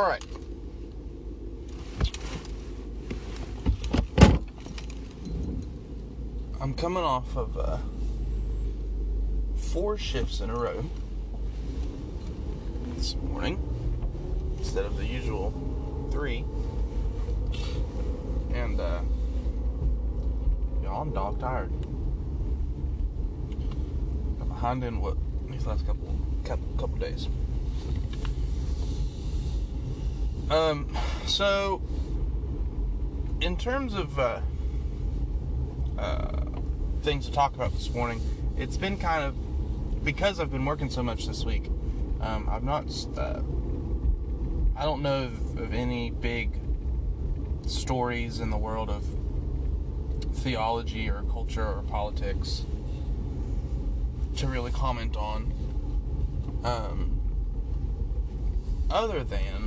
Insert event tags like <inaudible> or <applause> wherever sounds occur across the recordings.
All right. I'm coming off of uh, four shifts in a row this morning instead of the usual three. And, uh, y'all, I'm dog tired. Got behind in what these last couple couple, couple days. Um, so in terms of uh, uh, things to talk about this morning, it's been kind of because I've been working so much this week. Um, I've not. Uh, I don't know of, of any big stories in the world of theology or culture or politics to really comment on. Um, other than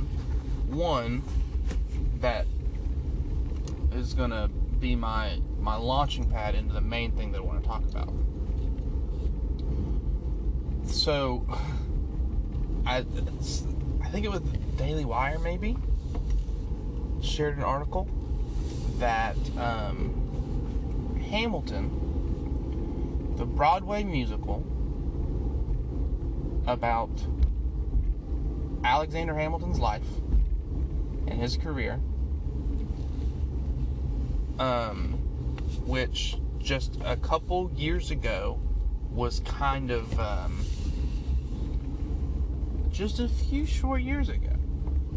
one that is gonna be my my launching pad into the main thing that I want to talk about. So, <sighs> I I think it was Daily Wire maybe shared an article that um, Hamilton, the Broadway musical about Alexander Hamilton's life and his career, um, which just a couple years ago was kind of um, just a few short years ago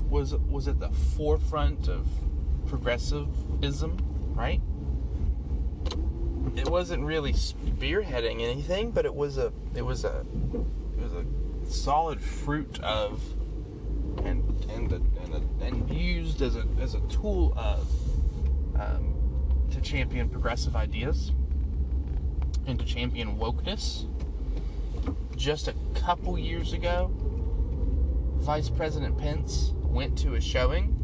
was was at the forefront of progressivism, right? It wasn't really spearheading anything, but it was a it was a it was a solid fruit of and and and, and used as a as a tool of um, to champion progressive ideas and to champion wokeness. Just a couple years ago, Vice President Pence went to a showing,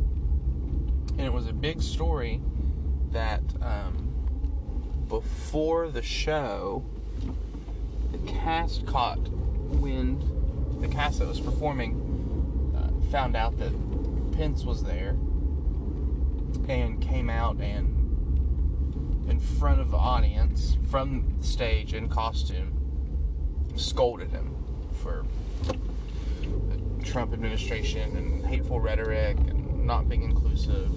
and it was a big story that um, before the show, the cast caught wind. The cast that was performing uh, found out that Pence was there and came out and in front of the audience from the stage in costume scolded him for the Trump administration and hateful rhetoric and not being inclusive.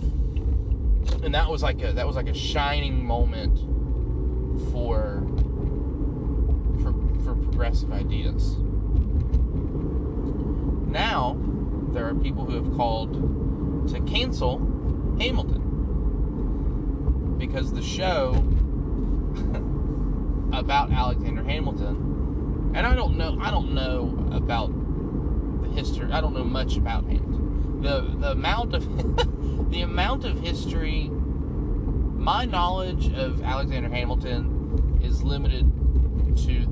And that was like a that was like a shining moment for for, for progressive ideas. Now there are people who have called to cancel Hamilton because the show <laughs> about Alexander Hamilton, and I don't know, I don't know about the history. I don't know much about Hamilton. The the amount of <laughs> the amount of history, my knowledge of Alexander Hamilton is limited to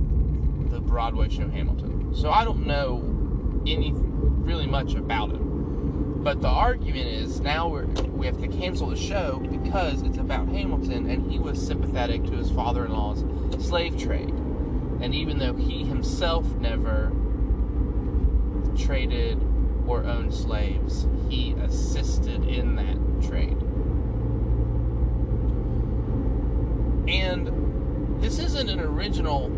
the Broadway show Hamilton. So I don't know any really much about it. But the argument is now we have to cancel the show because it's about Hamilton and he was sympathetic to his father in law's slave trade. And even though he himself never traded or owned slaves, he assisted in that trade. And this isn't an original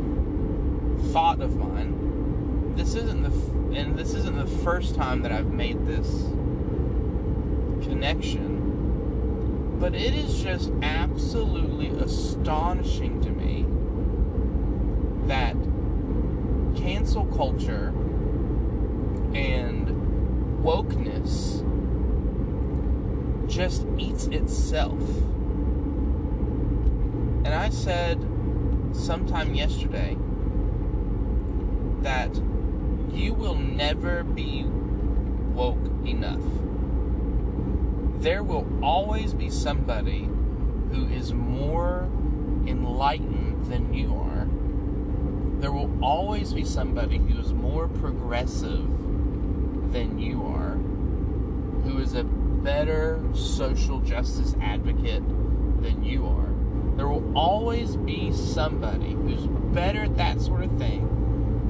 thought of mine. This isn't the and this isn't the first time that I've made this connection, but it is just absolutely astonishing to me that cancel culture and wokeness just eats itself. And I said sometime yesterday that you will never be woke enough there will always be somebody who is more enlightened than you are. There will always be somebody who is more progressive than you are, who is a better social justice advocate than you are. There will always be somebody who's better at that sort of thing,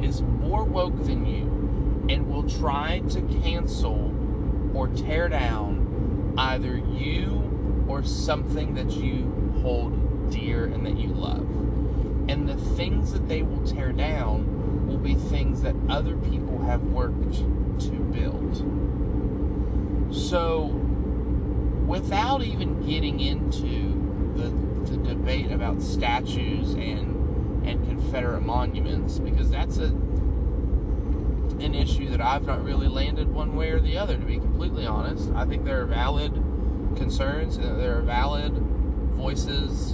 is more woke than you, and will try to cancel or tear down either you or something that you hold dear and that you love. And the things that they will tear down will be things that other people have worked to build. So, without even getting into the, the debate about statues and and Confederate monuments, because that's a an issue that I've not really landed one way or the other, to be completely honest. I think there are valid concerns and there are valid voices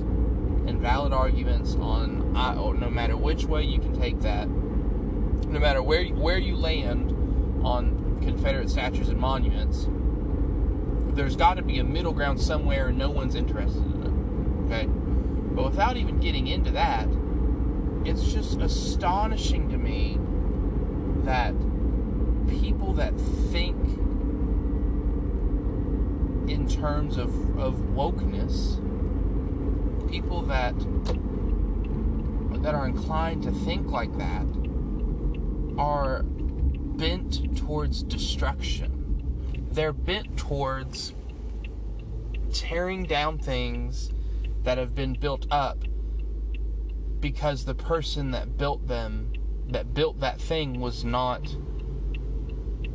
and valid arguments on I, oh, no matter which way you can take that, no matter where where you land on Confederate statues and monuments, there's got to be a middle ground somewhere and no one's interested in it. Okay? But without even getting into that, it's just astonishing to me that people that think in terms of, of wokeness, people that that are inclined to think like that are bent towards destruction. They're bent towards tearing down things that have been built up because the person that built them that built that thing was not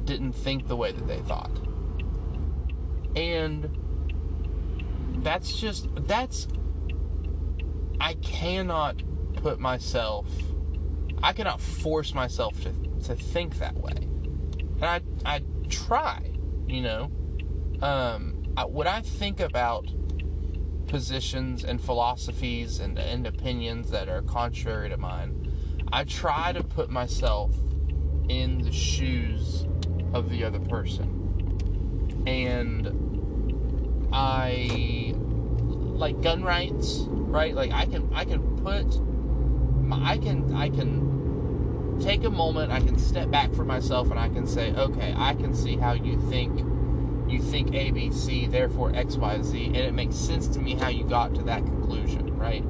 didn't think the way that they thought. And that's just that's I cannot put myself I cannot force myself to to think that way. And I I try, you know. Um I, when I think about positions and philosophies and, and opinions that are contrary to mine, I try to put myself in the shoes of the other person. And I like gun rights, right? Like I can I can put I can I can take a moment, I can step back for myself and I can say, "Okay, I can see how you think you think ABC, therefore XYZ, and it makes sense to me how you got to that conclusion, right?"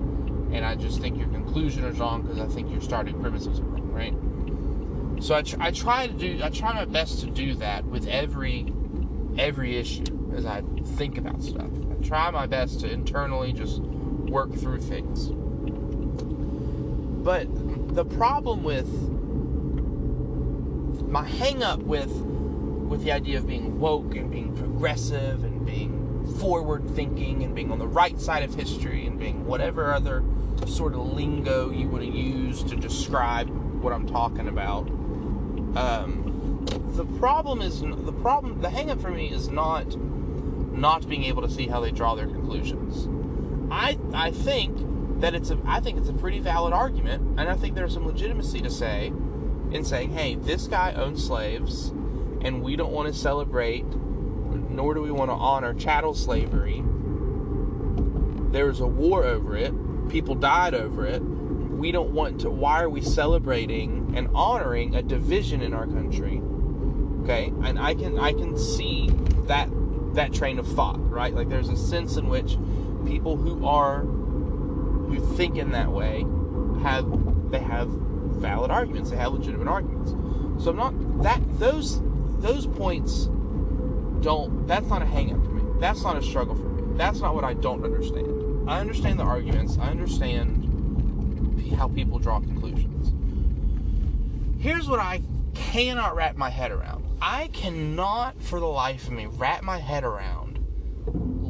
and I just think your conclusion is wrong because I think your starting premises are wrong, right? So I, tr- I try to do I try my best to do that with every every issue as I think about stuff. I try my best to internally just work through things. But the problem with my hang up with with the idea of being woke and being progressive and being forward thinking and being on the right side of history and being whatever other sort of lingo you want to use to describe what I'm talking about. Um, the problem is the problem. The hangup for me is not not being able to see how they draw their conclusions. I I think that it's a I think it's a pretty valid argument, and I think there's some legitimacy to say in saying, hey, this guy owned slaves, and we don't want to celebrate, nor do we want to honor chattel slavery. There was a war over it people died over it. We don't want to. Why are we celebrating and honoring a division in our country? Okay, and I can I can see that that train of thought, right? Like there's a sense in which people who are who think in that way have they have valid arguments. They have legitimate arguments. So I'm not that those those points don't. That's not a hangup for me. That's not a struggle for me. That's not what I don't understand. I understand the arguments. I understand how people draw conclusions. Here's what I cannot wrap my head around. I cannot, for the life of me, wrap my head around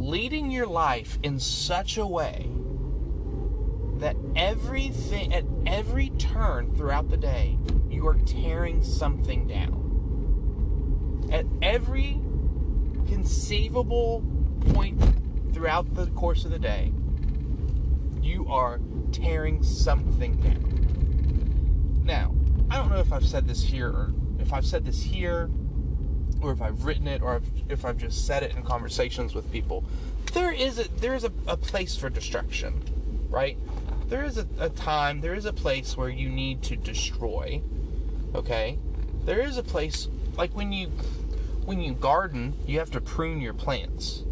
leading your life in such a way that everything, at every turn throughout the day, you are tearing something down. At every conceivable point throughout the course of the day, you are tearing something down. Now, I don't know if I've said this here or if I've said this here or if I've written it or if I've just said it in conversations with people. There is a there is a, a place for destruction, right? There is a, a time, there is a place where you need to destroy. Okay? There is a place like when you when you garden, you have to prune your plants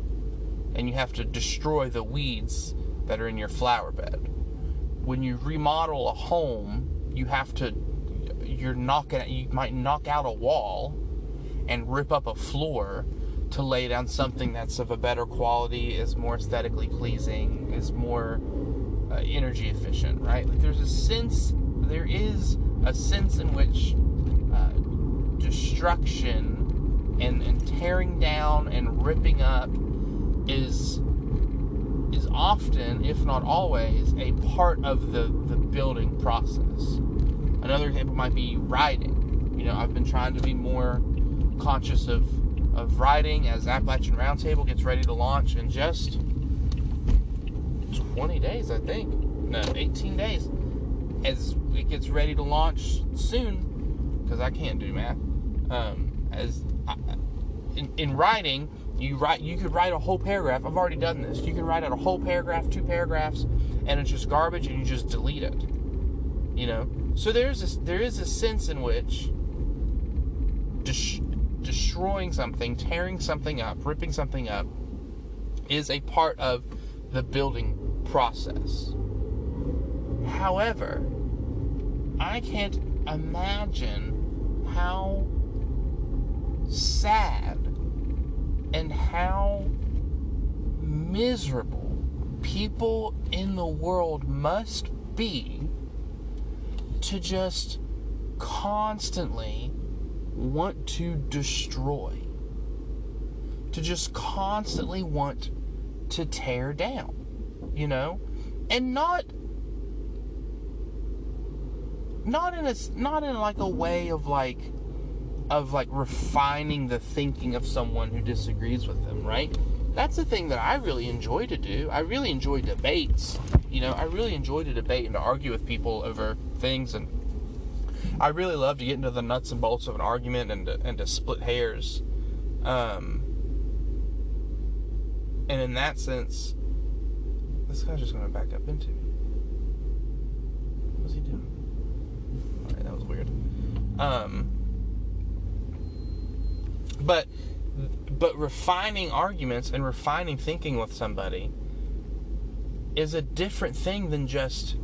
and you have to destroy the weeds that are in your flower bed. When you remodel a home, you have to you're knocking you might knock out a wall and rip up a floor to lay down something that's of a better quality, is more aesthetically pleasing, is more uh, energy efficient, right? Like there's a sense, there is a sense in which destruction and, and tearing down and ripping up is is often, if not always, a part of the, the building process. Another example might be writing. You know, I've been trying to be more conscious of, of writing as Appalachian Roundtable gets ready to launch in just 20 days, I think. No, 18 days. As it gets ready to launch soon, because I can't do math. Um, as I, in, in writing, you write you could write a whole paragraph. I've already done this. You can write out a whole paragraph, two paragraphs, and it's just garbage, and you just delete it. You know. So there's this, there is a sense in which des- destroying something, tearing something up, ripping something up, is a part of the building process. However, I can't imagine how sad and how miserable people in the world must be to just constantly want to destroy, to just constantly want to tear down, you know, and not not in a not in like a way of like of like refining the thinking of someone who disagrees with them, right? That's the thing that I really enjoy to do. I really enjoy debates. You know, I really enjoy to debate and to argue with people over things and I really love to get into the nuts and bolts of an argument and to, and to split hairs. Um, and in that sense, this guy's just going to back up into me. What's he doing? Alright, that was weird. Um, but but refining arguments and refining thinking with somebody is a different thing than just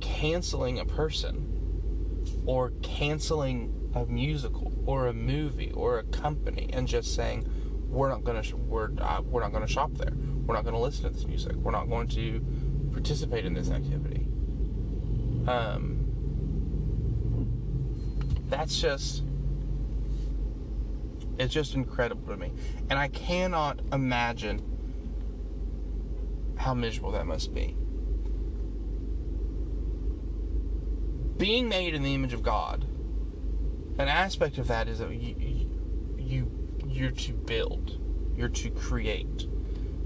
canceling a person or canceling a musical or a movie or a company and just saying we're not going to we're uh, we're not going to shop there. We're not going to listen to this music. We're not going to participate in this activity. Um that's just it's just incredible to me. And I cannot imagine how miserable that must be. Being made in the image of God, an aspect of that is that you, you you're to build, you're to create,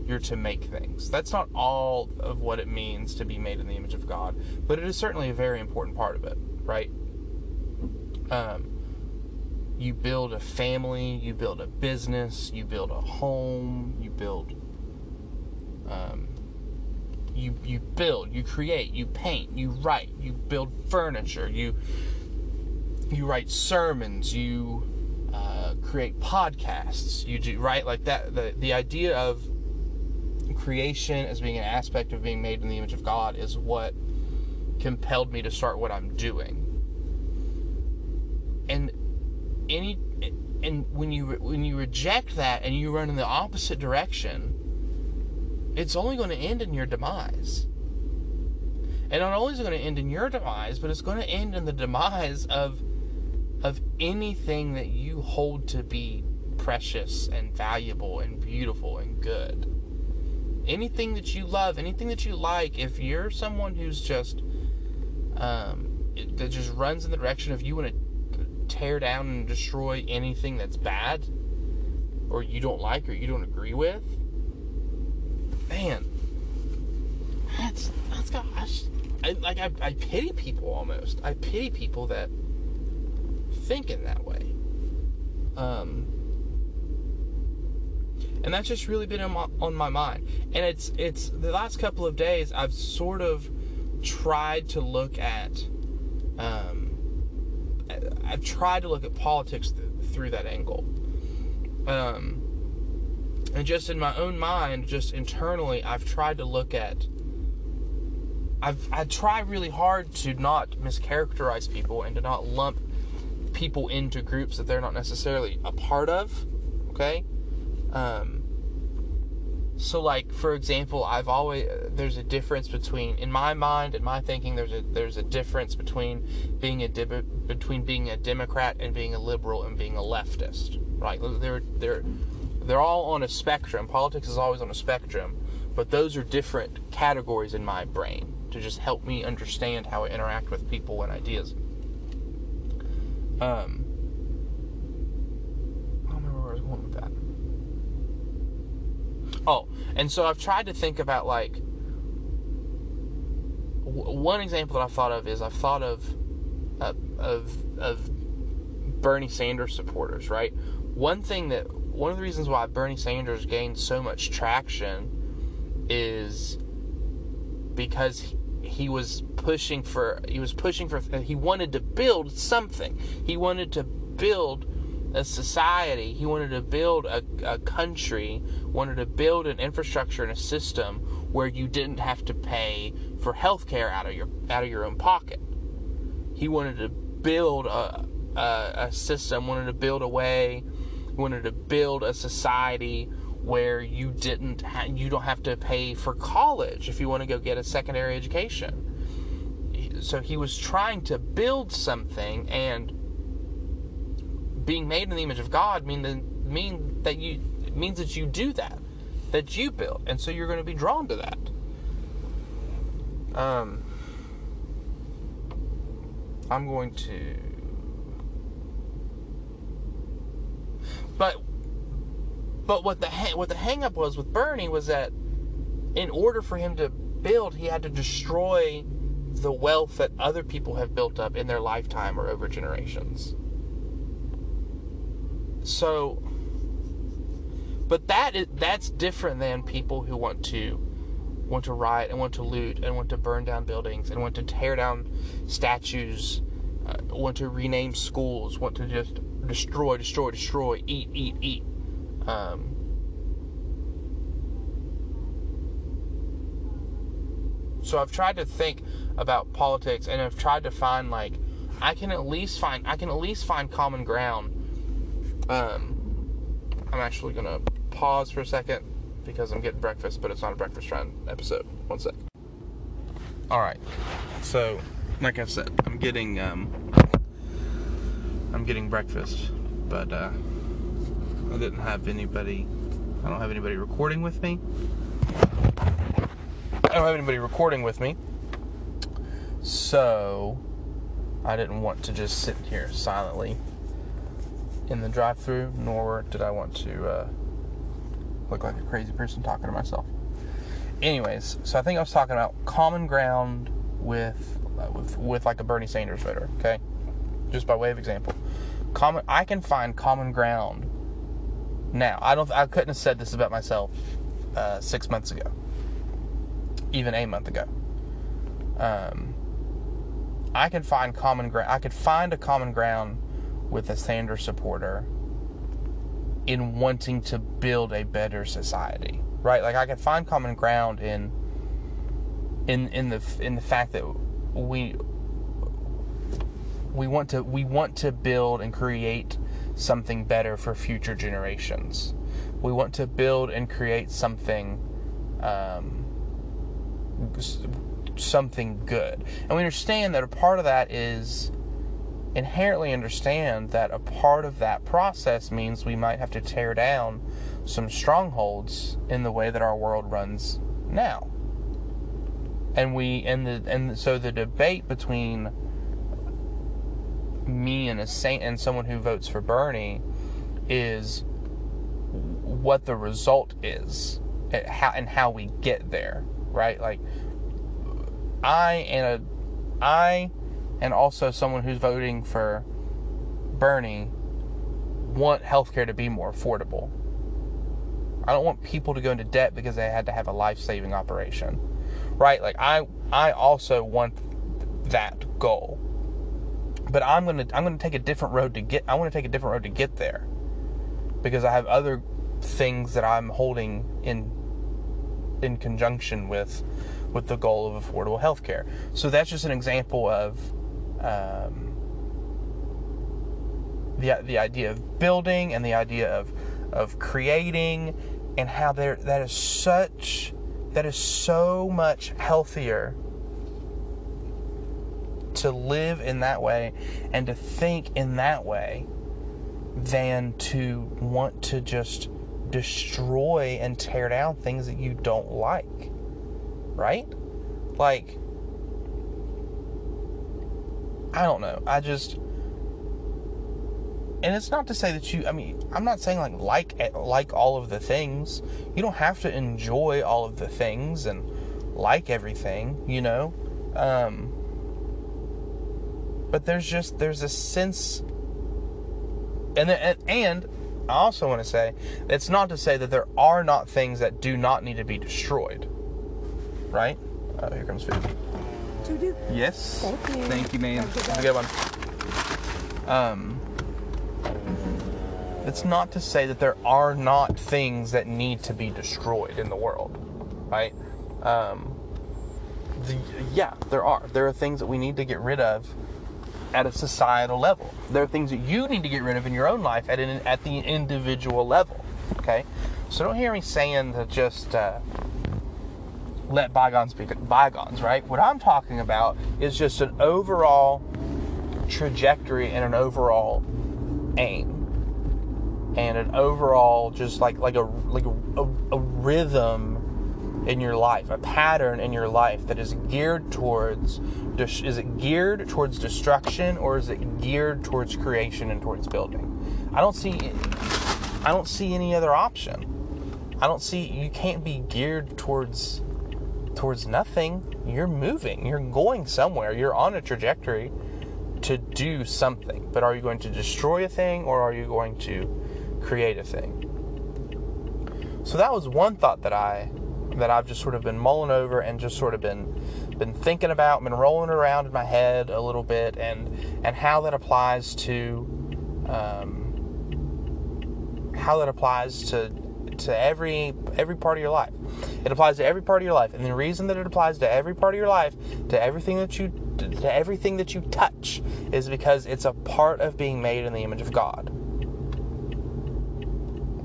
you're to make things. That's not all of what it means to be made in the image of God, but it is certainly a very important part of it, right? Um, you build a family, you build a business, you build a home, you build um, you you build, you create, you paint, you write, you build furniture, you you write sermons, you uh, create podcasts, you do right like that. The the idea of creation as being an aspect of being made in the image of God is what compelled me to start what I'm doing. And any and when you when you reject that and you run in the opposite direction, it's only going to end in your demise. And not only is it going to end in your demise, but it's going to end in the demise of of anything that you hold to be precious and valuable and beautiful and good. Anything that you love, anything that you like, if you're someone who's just um, that just runs in the direction of you want to tear down and destroy anything that's bad or you don't like or you don't agree with, man, that's that's gosh, I like I, I pity people almost. I pity people that think in that way. Um, and that's just really been my, on my mind. And it's it's the last couple of days I've sort of tried to look at um, I've tried to look at politics th- through that angle. Um, and just in my own mind, just internally, I've tried to look at. I've I try really hard to not mischaracterize people and to not lump people into groups that they're not necessarily a part of. Okay, Um, so like for example, I've always there's a difference between in my mind and my thinking there's a there's a difference between being a between being a Democrat and being a liberal and being a leftist. Right? They're they're they're all on a spectrum. Politics is always on a spectrum, but those are different categories in my brain to just help me understand how I interact with people and ideas. Um, I don't remember where I was going with that. Oh, and so I've tried to think about like w- one example that I've thought of is I've thought of uh, of of Bernie Sanders supporters, right? One thing that one of the reasons why Bernie Sanders gained so much traction is because he, he was pushing for he was pushing for he wanted to build something. He wanted to build a society. He wanted to build a, a country, wanted to build an infrastructure and a system where you didn't have to pay for health care out of your out of your own pocket. He wanted to build a, a, a system, wanted to build a way, wanted to build a society where you didn't ha- you don't have to pay for college if you want to go get a secondary education. So he was trying to build something and being made in the image of God mean that mean that you means that you do that, that you build, and so you're going to be drawn to that. Um, I'm going to, but but what the what the hangup was with Bernie was that in order for him to build, he had to destroy the wealth that other people have built up in their lifetime or over generations. So, but that is that's different than people who want to want to riot and want to loot and want to burn down buildings and want to tear down statues, uh, want to rename schools, want to just destroy, destroy, destroy, eat, eat, eat. Um, so I've tried to think about politics and I've tried to find like I can at least find I can at least find common ground um, I'm actually gonna pause for a second because I'm getting breakfast, but it's not a breakfast trend episode. One sec. All right. So, like I said, I'm getting um, I'm getting breakfast, but uh, I didn't have anybody. I don't have anybody recording with me. I don't have anybody recording with me, so I didn't want to just sit here silently in the drive-through, nor did I want to uh, look like a crazy person talking to myself. Anyways, so I think I was talking about common ground with uh, with with like a Bernie Sanders voter. Okay, just by way of example, common I can find common ground. Now I don't I couldn't have said this about myself uh, six months ago, even a month ago. Um, I can find common ground. I could find a common ground with a Sanders supporter in wanting to build a better society, right? Like I can find common ground in in in the in the fact that we we want to we want to build and create something better for future generations. We want to build and create something um, something good, and we understand that a part of that is inherently understand that a part of that process means we might have to tear down some strongholds in the way that our world runs now. And we and the and so the debate between me and a saint and someone who votes for Bernie is what the result is and how and how we get there, right? Like I and a I and also someone who's voting for Bernie want healthcare to be more affordable. I don't want people to go into debt because they had to have a life-saving operation. Right? Like I I also want that goal. But I'm going to I'm going to take a different road to get I want to take a different road to get there. Because I have other things that I'm holding in in conjunction with with the goal of affordable healthcare. So that's just an example of um, the the idea of building and the idea of of creating and how there that is such that is so much healthier to live in that way and to think in that way than to want to just destroy and tear down things that you don't like. Right? Like, I don't know. I just. And it's not to say that you. I mean, I'm not saying like like like all of the things. You don't have to enjoy all of the things and like everything. You know. Um, but there's just there's a sense and and, and I also want to say it's not to say that there are not things that do not need to be destroyed. Right? Oh, here comes food. To do. Yes. Thank you. Thank you, ma'am. Have a good one. Um, it's not to say that there are not things that need to be destroyed in the world, right? Um, the, yeah, there are. There are things that we need to get rid of at a societal level. There are things that you need to get rid of in your own life at an, at the individual level. Okay, so don't hear me saying that just uh, let bygones be bygones. Right? What I'm talking about is just an overall trajectory and an overall aim and an overall just like like a like a, a, rhythm in your life, a pattern in your life that is geared towards is it geared towards destruction or is it geared towards creation and towards building? I don't see I don't see any other option. I don't see you can't be geared towards towards nothing. You're moving. You're going somewhere. You're on a trajectory to do something. But are you going to destroy a thing or are you going to create a thing? So that was one thought that I that I've just sort of been mulling over and just sort of been been thinking about, been rolling around in my head a little bit, and and how that applies to um, how that applies to to every every part of your life. It applies to every part of your life, and the reason that it applies to every part of your life, to everything that you to everything that you touch, is because it's a part of being made in the image of God.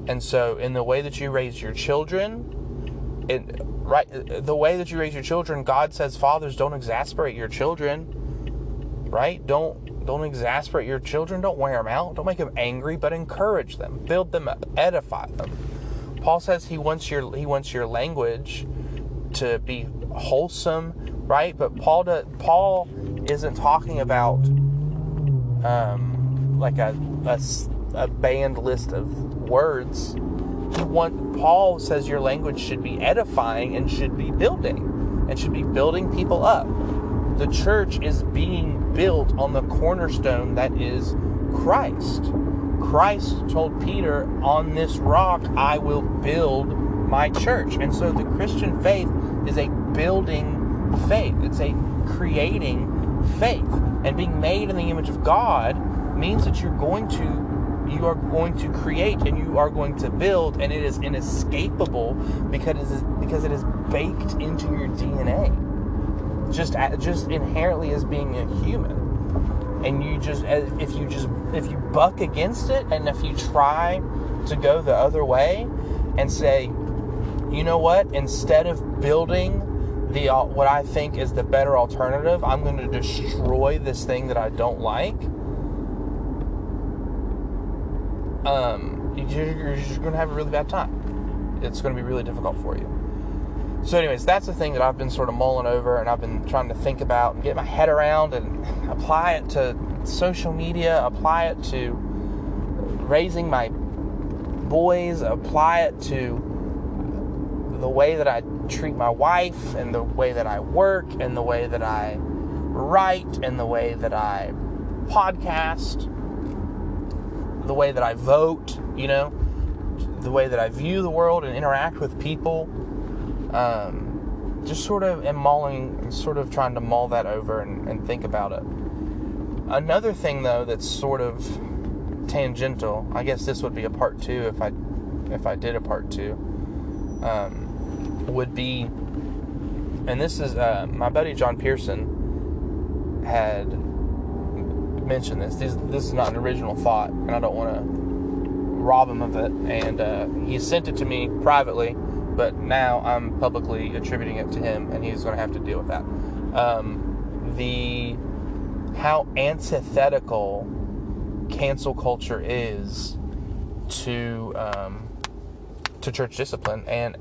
And so, in the way that you raise your children, it, right, the way that you raise your children, God says, fathers, don't exasperate your children. Right? Don't don't exasperate your children. Don't wear them out. Don't make them angry, but encourage them, build them up, edify them. Paul says he wants your he wants your language to be wholesome, right? But Paul does, Paul isn't talking about um, like a, a a banned list of words. Want, Paul says your language should be edifying and should be building and should be building people up. The church is being built on the cornerstone that is Christ. Christ told Peter, On this rock I will build my church. And so the Christian faith is a building faith, it's a creating faith. And being made in the image of God means that you're going to you are going to create and you are going to build and it is inescapable because it is because it is baked into your DNA just just inherently as being a human and you just if you just if you buck against it and if you try to go the other way and say you know what instead of building the what I think is the better alternative I'm going to destroy this thing that I don't like um, you're just going to have a really bad time. It's going to be really difficult for you. So, anyways, that's the thing that I've been sort of mulling over and I've been trying to think about and get my head around and <laughs> apply it to social media, apply it to raising my boys, apply it to the way that I treat my wife and the way that I work and the way that I write and the way that I podcast the way that I vote, you know, the way that I view the world and interact with people. Um, just sort of am mulling, sort of trying to mull that over and, and think about it. Another thing, though, that's sort of tangential. I guess this would be a part two if I if I did a part two. Um, would be, and this is uh, my buddy John Pearson had mentioned this. this. This is not an original thought, and I don't want to rob him of it, and uh, he sent it to me privately, but now I'm publicly attributing it to him, and he's going to have to deal with that. Um, the how antithetical cancel culture is to um, to church discipline and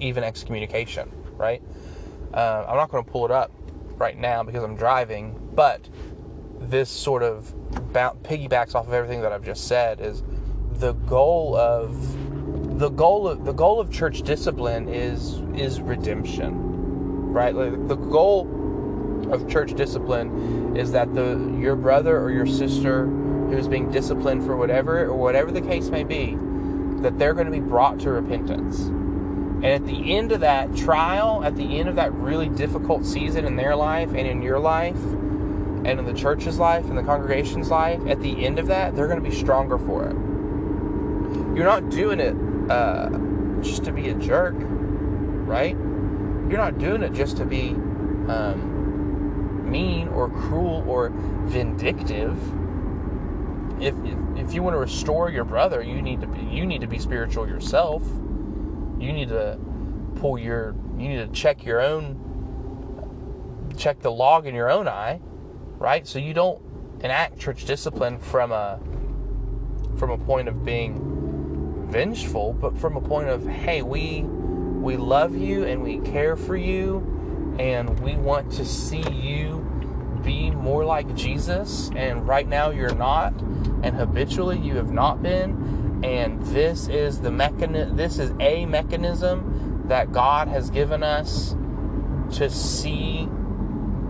even excommunication, right? Uh, I'm not going to pull it up right now because I'm driving, but this sort of piggybacks off of everything that I've just said. Is the goal of the goal of the goal of church discipline is is redemption, right? Like the goal of church discipline is that the your brother or your sister who's being disciplined for whatever or whatever the case may be, that they're going to be brought to repentance. And at the end of that trial, at the end of that really difficult season in their life and in your life, and in the church's life and the congregation's life, at the end of that, they're going to be stronger for it. You're not doing it just to be a jerk, right? You're not doing it just to be um, mean or cruel or vindictive if, if if you want to restore your brother, you need to be you need to be spiritual yourself. You need to pull your you need to check your own check the log in your own eye, right? So you don't enact church discipline from a from a point of being vengeful, but from a point of hey, we we love you and we care for you and we want to see you be more like Jesus. And right now you're not and habitually you have not been. And this is the mechanism this is a mechanism that God has given us to see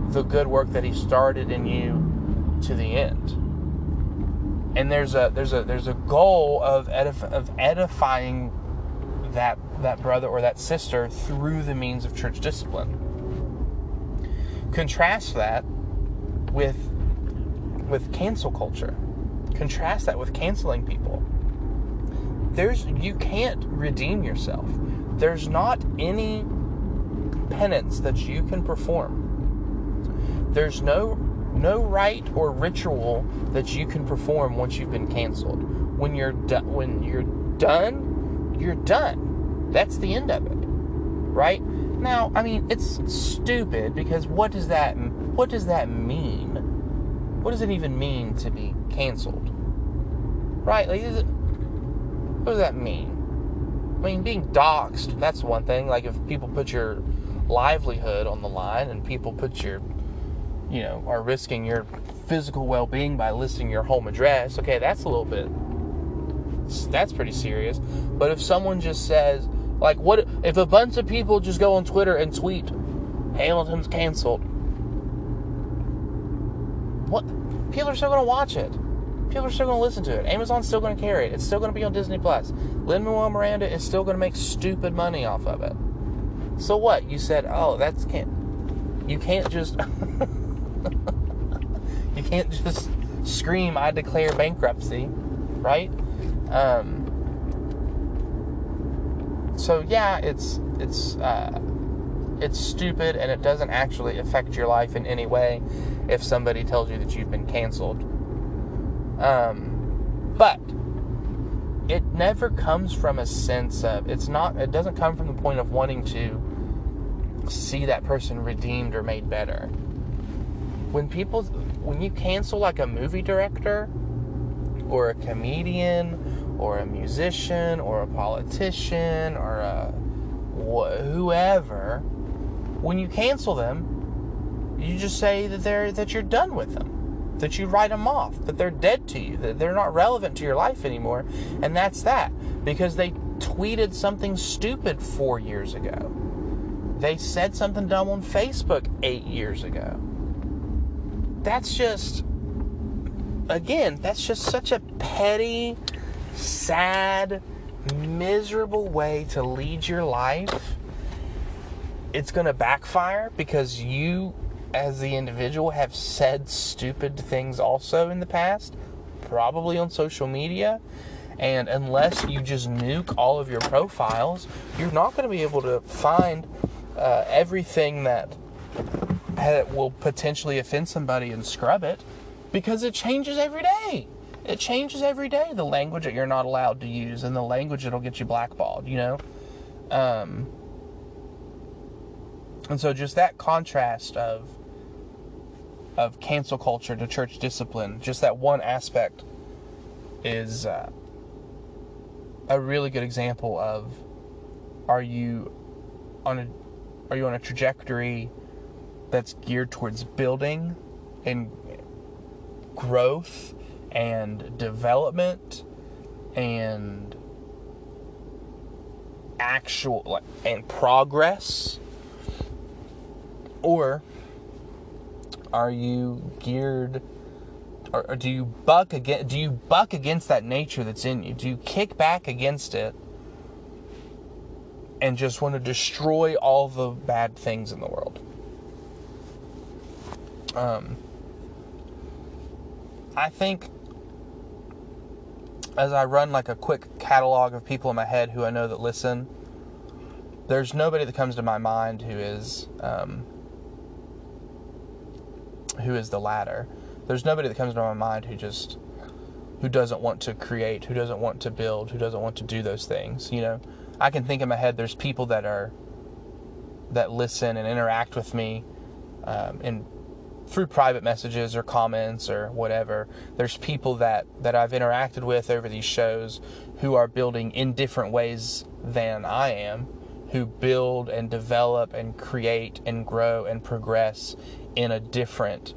the good work that he started in you to the end and there's a there's a there's a goal of edif- of edifying that that brother or that sister through the means of church discipline contrast that with with cancel culture Contrast that with canceling people. There's you can't redeem yourself. There's not any penance that you can perform. There's no no rite or ritual that you can perform once you've been canceled. When you're done when you're done, you're done. That's the end of it. Right? Now, I mean, it's stupid because what does that what does that mean? What does it even mean to be canceled? Right? Like, it, what does that mean? I mean, being doxxed, that's one thing. Like, if people put your livelihood on the line and people put your, you know, are risking your physical well being by listing your home address, okay, that's a little bit, that's pretty serious. But if someone just says, like, what if a bunch of people just go on Twitter and tweet, Hamilton's canceled? What? People are still going to watch it people are still going to listen to it. Amazon's still going to carry it. It's still going to be on Disney Plus. Lin Manuel Miranda is still going to make stupid money off of it. So what? You said, oh, that's can't. You can't just. <laughs> you can't just scream, "I declare bankruptcy," right? Um. So yeah, it's it's uh, it's stupid, and it doesn't actually affect your life in any way if somebody tells you that you've been canceled um, but it never comes from a sense of it's not it doesn't come from the point of wanting to see that person redeemed or made better. When people when you cancel like a movie director or a comedian or a musician or a politician or a wh- whoever when you cancel them you just say that they're that you're done with them that you write them off, that they're dead to you, that they're not relevant to your life anymore. And that's that because they tweeted something stupid four years ago. They said something dumb on Facebook eight years ago. That's just, again, that's just such a petty, sad, miserable way to lead your life. It's going to backfire because you as the individual have said stupid things also in the past, probably on social media. And unless you just nuke all of your profiles, you're not going to be able to find uh, everything that will potentially offend somebody and scrub it because it changes every day. it changes every day. The language that you're not allowed to use and the language that'll get you blackballed. You know, um, and so just that contrast of of cancel culture to church discipline, just that one aspect is uh, a really good example of are you on a are you on a trajectory that's geared towards building and growth and development and actual and progress? Or are you geared or, or do you buck against do you buck against that nature that's in you? Do you kick back against it and just want to destroy all the bad things in the world um i think as i run like a quick catalog of people in my head who i know that listen there's nobody that comes to my mind who is um, who is the latter. There's nobody that comes to my mind who just who doesn't want to create, who doesn't want to build, who doesn't want to do those things. You know, I can think in my head. There's people that are that listen and interact with me, um, and through private messages or comments or whatever. There's people that that I've interacted with over these shows who are building in different ways than I am, who build and develop and create and grow and progress in a different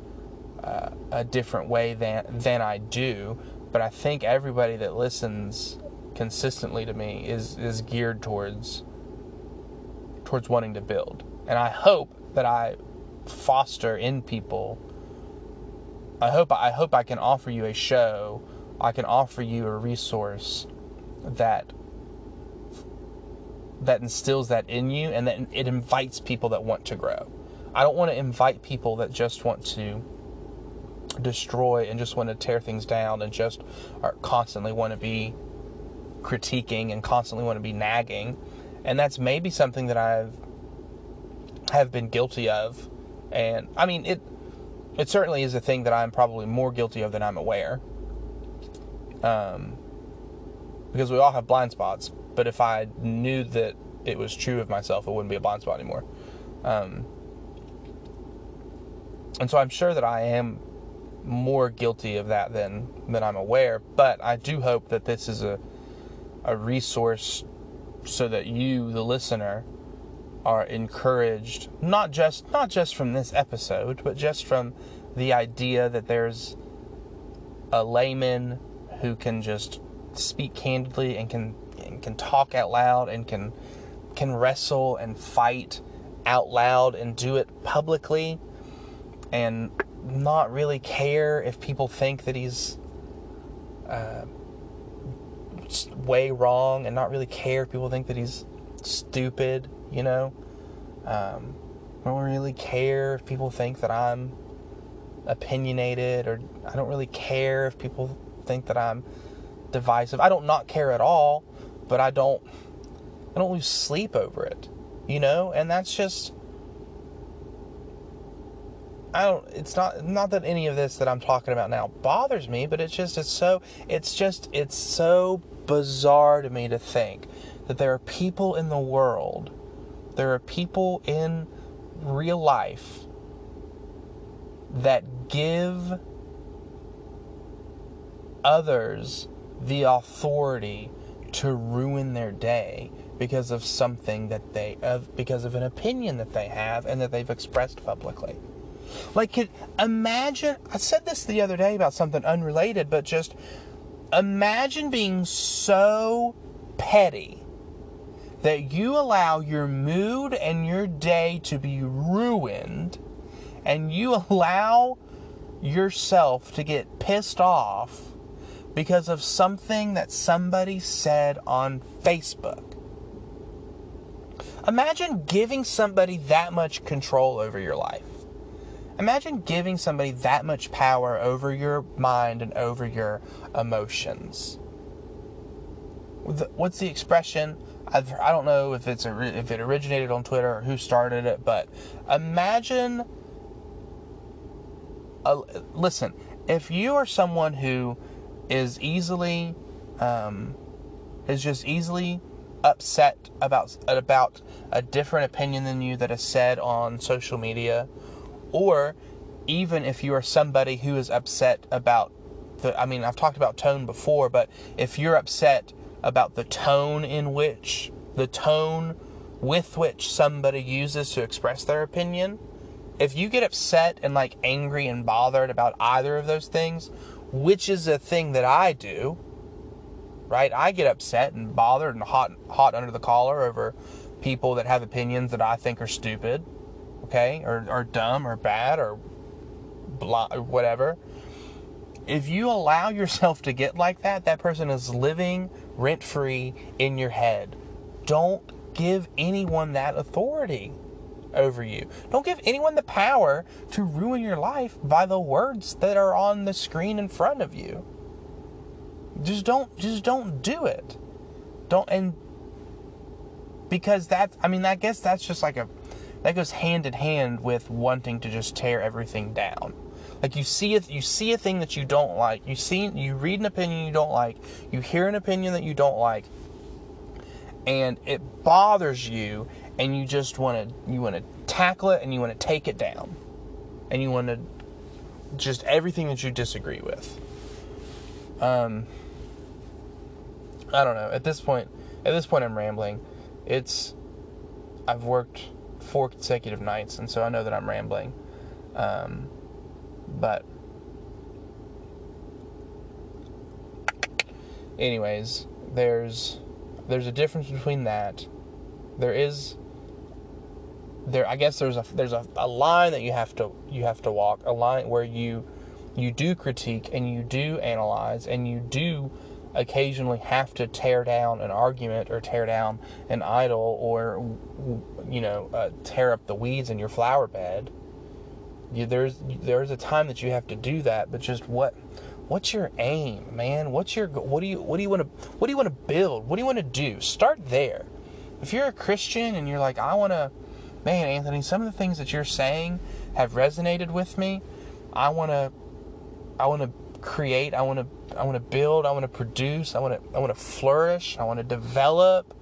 uh, a different way than than I do. But I think everybody that listens consistently to me is is geared towards towards wanting to build. And I hope that I foster in people I hope I hope I can offer you a show, I can offer you a resource that that instills that in you and that it invites people that want to grow. I don't want to invite people that just want to destroy and just want to tear things down and just are constantly want to be critiquing and constantly want to be nagging. And that's maybe something that I've have been guilty of. And I mean it it certainly is a thing that I'm probably more guilty of than I'm aware. Um because we all have blind spots, but if I knew that it was true of myself, it wouldn't be a blind spot anymore. Um, and so I'm sure that I am more guilty of that than than I'm aware. But I do hope that this is a a resource so that you, the listener, are encouraged not just not just from this episode, but just from the idea that there's a layman who can just speak candidly and can and can talk out loud and can can wrestle and fight out loud and do it publicly and not really care if people think that he's uh, way wrong and not really care if people think that he's stupid, you know. Um, I don't really care if people think that I'm opinionated or I don't really care if people think that I'm divisive. I don't not care at all, but I don't I don't lose sleep over it, you know? And that's just I don't it's not not that any of this that I'm talking about now bothers me, but it's just it's so it's just it's so bizarre to me to think that there are people in the world, there are people in real life that give others the authority to ruin their day because of something that they of because of an opinion that they have and that they've expressed publicly. Like, could imagine? I said this the other day about something unrelated, but just imagine being so petty that you allow your mood and your day to be ruined, and you allow yourself to get pissed off because of something that somebody said on Facebook. Imagine giving somebody that much control over your life. Imagine giving somebody that much power over your mind and over your emotions. What's the expression? I've, I don't know if it's a, if it originated on Twitter or who started it, but imagine. Uh, listen, if you are someone who is easily um, is just easily upset about about a different opinion than you that is said on social media, or even if you are somebody who is upset about the I mean I've talked about tone before, but if you're upset about the tone in which the tone with which somebody uses to express their opinion, if you get upset and like angry and bothered about either of those things, which is a thing that I do, right? I get upset and bothered and hot hot under the collar over people that have opinions that I think are stupid, okay, or, or dumb or bad or blah or whatever. If you allow yourself to get like that, that person is living rent free in your head. Don't give anyone that authority over you. Don't give anyone the power to ruin your life by the words that are on the screen in front of you. Just don't just don't do it. Don't and because that I mean I guess that's just like a that goes hand in hand with wanting to just tear everything down. Like you see it you see a thing that you don't like. You see you read an opinion you don't like. You hear an opinion that you don't like. And it bothers you and you just want to you want to tackle it and you want to take it down. And you want to just everything that you disagree with. Um I don't know. At this point, at this point, I'm rambling. It's I've worked four consecutive nights, and so I know that I'm rambling. Um, but, anyways, there's there's a difference between that. There is there. I guess there's a there's a, a line that you have to you have to walk. A line where you you do critique and you do analyze and you do occasionally have to tear down an argument or tear down an idol or you know uh, tear up the weeds in your flower bed you, there's there's a time that you have to do that but just what what's your aim man? What's your what do you what do you want to what do you want to build? What do you want to do? Start there. If you're a christian and you're like i want to man anthony some of the things that you're saying have resonated with me. I want to i want to create i want to I want to build, I want to produce, I want to I want to flourish, I want to develop.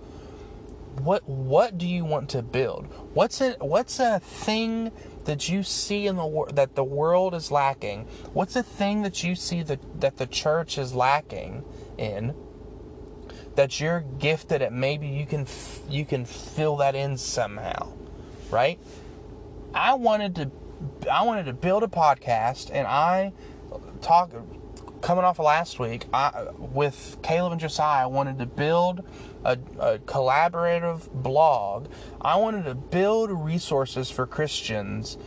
What what do you want to build? What's it what's a thing that you see in the world that the world is lacking? What's a thing that you see that that the church is lacking in? That you're gifted at maybe you can you can fill that in somehow, right? I wanted to I wanted to build a podcast and I talk coming off of last week, I, with Caleb and Josiah, I wanted to build a, a, collaborative blog. I wanted to build resources for Christians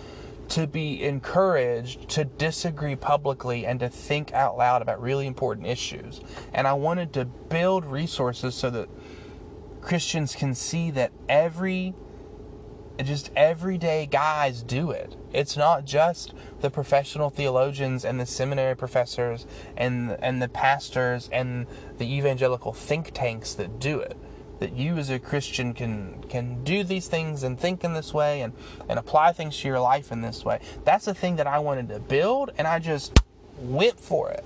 to be encouraged to disagree publicly and to think out loud about really important issues. And I wanted to build resources so that Christians can see that every just everyday guys do it. It's not just the professional theologians and the seminary professors and and the pastors and the evangelical think tanks that do it. That you as a Christian can can do these things and think in this way and, and apply things to your life in this way. That's the thing that I wanted to build and I just went for it.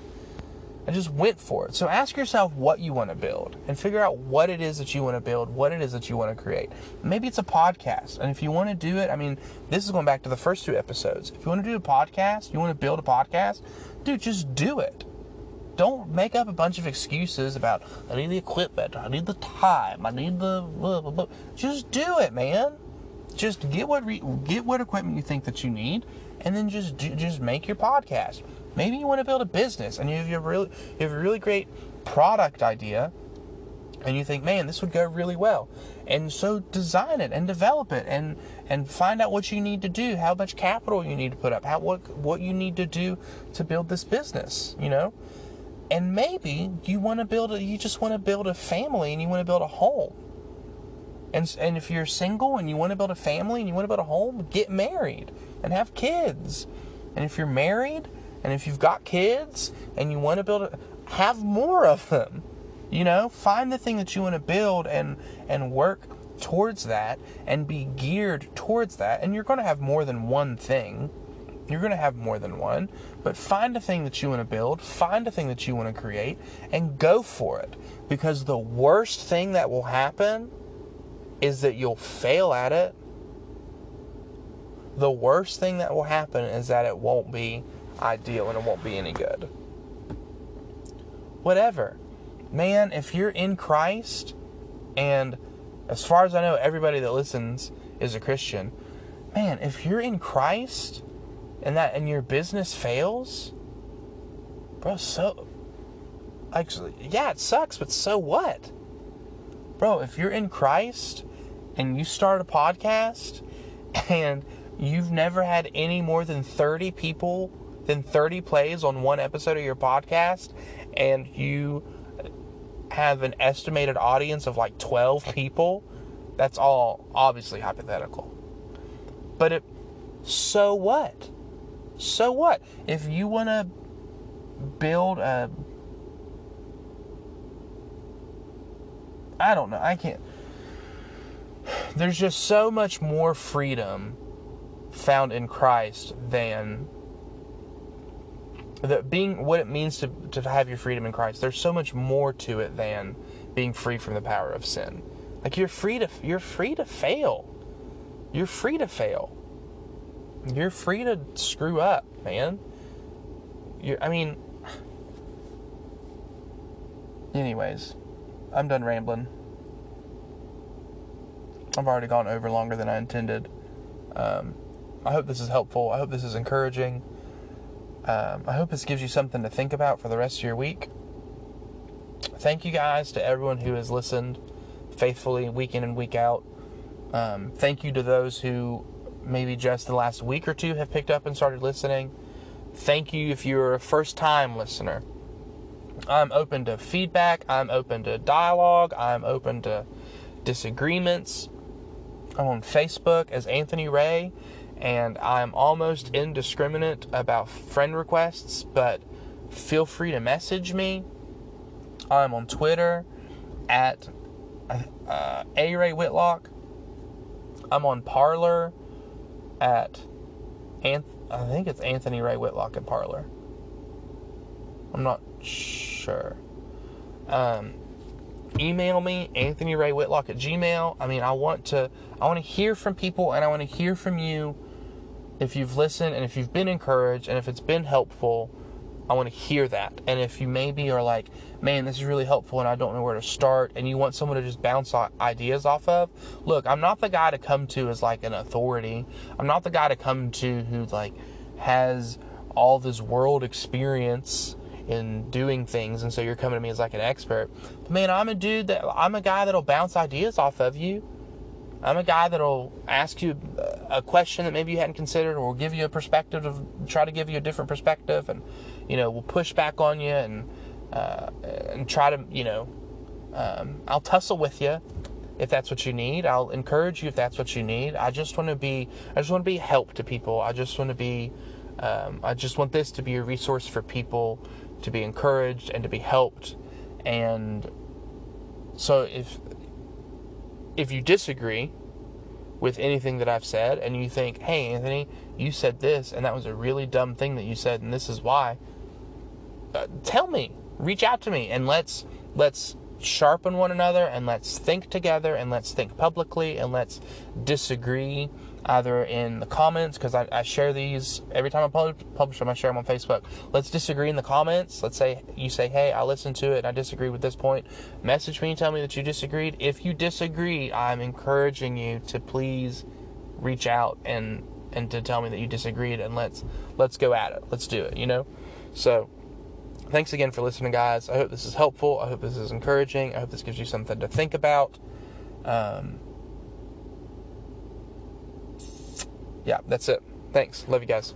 I just went for it. So ask yourself what you want to build and figure out what it is that you want to build, what it is that you want to create. Maybe it's a podcast. And if you want to do it, I mean, this is going back to the first two episodes. If you want to do a podcast, you want to build a podcast, dude, just do it. Don't make up a bunch of excuses about I need the equipment, I need the time, I need the blah, blah, blah. just do it, man. Just get what re- get what equipment you think that you need and then just do, just make your podcast. Maybe you want to build a business and you have a really you have a really great product idea and you think, man, this would go really well. And so design it and develop it and and find out what you need to do, how much capital you need to put up, how what what you need to do to build this business, you know? And maybe you want to build a you just want to build a family and you want to build a home. And and if you're single and you want to build a family and you want to build a home, get married and have kids. And if you're married, and if you've got kids and you want to build it, have more of them. You know, find the thing that you want to build and and work towards that and be geared towards that. And you're going to have more than one thing. You're going to have more than one, but find a thing that you want to build, find a thing that you want to create, and go for it. Because the worst thing that will happen is that you'll fail at it. The worst thing that will happen is that it won't be ideal and it won't be any good. Whatever. Man, if you're in Christ, and as far as I know, everybody that listens is a Christian, man, if you're in Christ and that and your business fails, bro, so actually, yeah, it sucks, but so what? Bro, if you're in Christ and you start a podcast <laughs> and you've never had any more than 30 people than 30 plays on one episode of your podcast and you have an estimated audience of like 12 people, that's all obviously hypothetical. But it so what? So what? If you want to build a I don't know. I can't there's just so much more freedom found in Christ than that being what it means to, to have your freedom in Christ. There's so much more to it than being free from the power of sin. Like you're free to you're free to fail. You're free to fail. You're free to screw up, man. You're I mean anyways, I'm done rambling. I've already gone over longer than I intended. Um, I hope this is helpful. I hope this is encouraging. Um, I hope this gives you something to think about for the rest of your week. Thank you guys to everyone who has listened faithfully week in and week out. Um, thank you to those who maybe just the last week or two have picked up and started listening. Thank you if you're a first time listener. I'm open to feedback, I'm open to dialogue, I'm open to disagreements. I'm on Facebook as Anthony Ray and I'm almost indiscriminate about friend requests, but feel free to message me. I'm on Twitter at uh, A Ray Whitlock. I'm on Parler at Anth- I think it's Anthony Ray Whitlock at Parler. I'm not sure. Um, email me Anthony Ray Whitlock at Gmail. I mean, I want to I want to hear from people and I want to hear from you if you've listened and if you've been encouraged and if it's been helpful, I want to hear that. And if you maybe are like, man, this is really helpful and I don't know where to start, and you want someone to just bounce ideas off of, look, I'm not the guy to come to as like an authority. I'm not the guy to come to who like has all this world experience in doing things, and so you're coming to me as like an expert. But man, I'm a dude that I'm a guy that'll bounce ideas off of you. I'm a guy that'll ask you uh, a question that maybe you hadn't considered, or will give you a perspective of try to give you a different perspective, and you know, we'll push back on you and uh, and try to you know, um, I'll tussle with you if that's what you need. I'll encourage you if that's what you need. I just want to be I just want to be help to people. I just want to be um, I just want this to be a resource for people to be encouraged and to be helped. And so if if you disagree with anything that I've said and you think, hey, Anthony, you said this and that was a really dumb thing that you said and this is why, uh, tell me, reach out to me and let's let's sharpen one another and let's think together and let's think publicly and let's disagree either in the comments because I, I, share these every time I publish them. I share them on Facebook. Let's disagree in the comments. Let's say you say, "Hey, I listened to it and I disagree with this point." Message me and tell me that you disagreed. If you disagree, I'm encouraging you to please reach out and and to tell me that you disagreed and let's let's go at it. Let's do it. You know. So, thanks again for listening, guys. I hope this is helpful. I hope this is encouraging. I hope this gives you something to think about. Um, yeah, that's it. Thanks. Love you guys.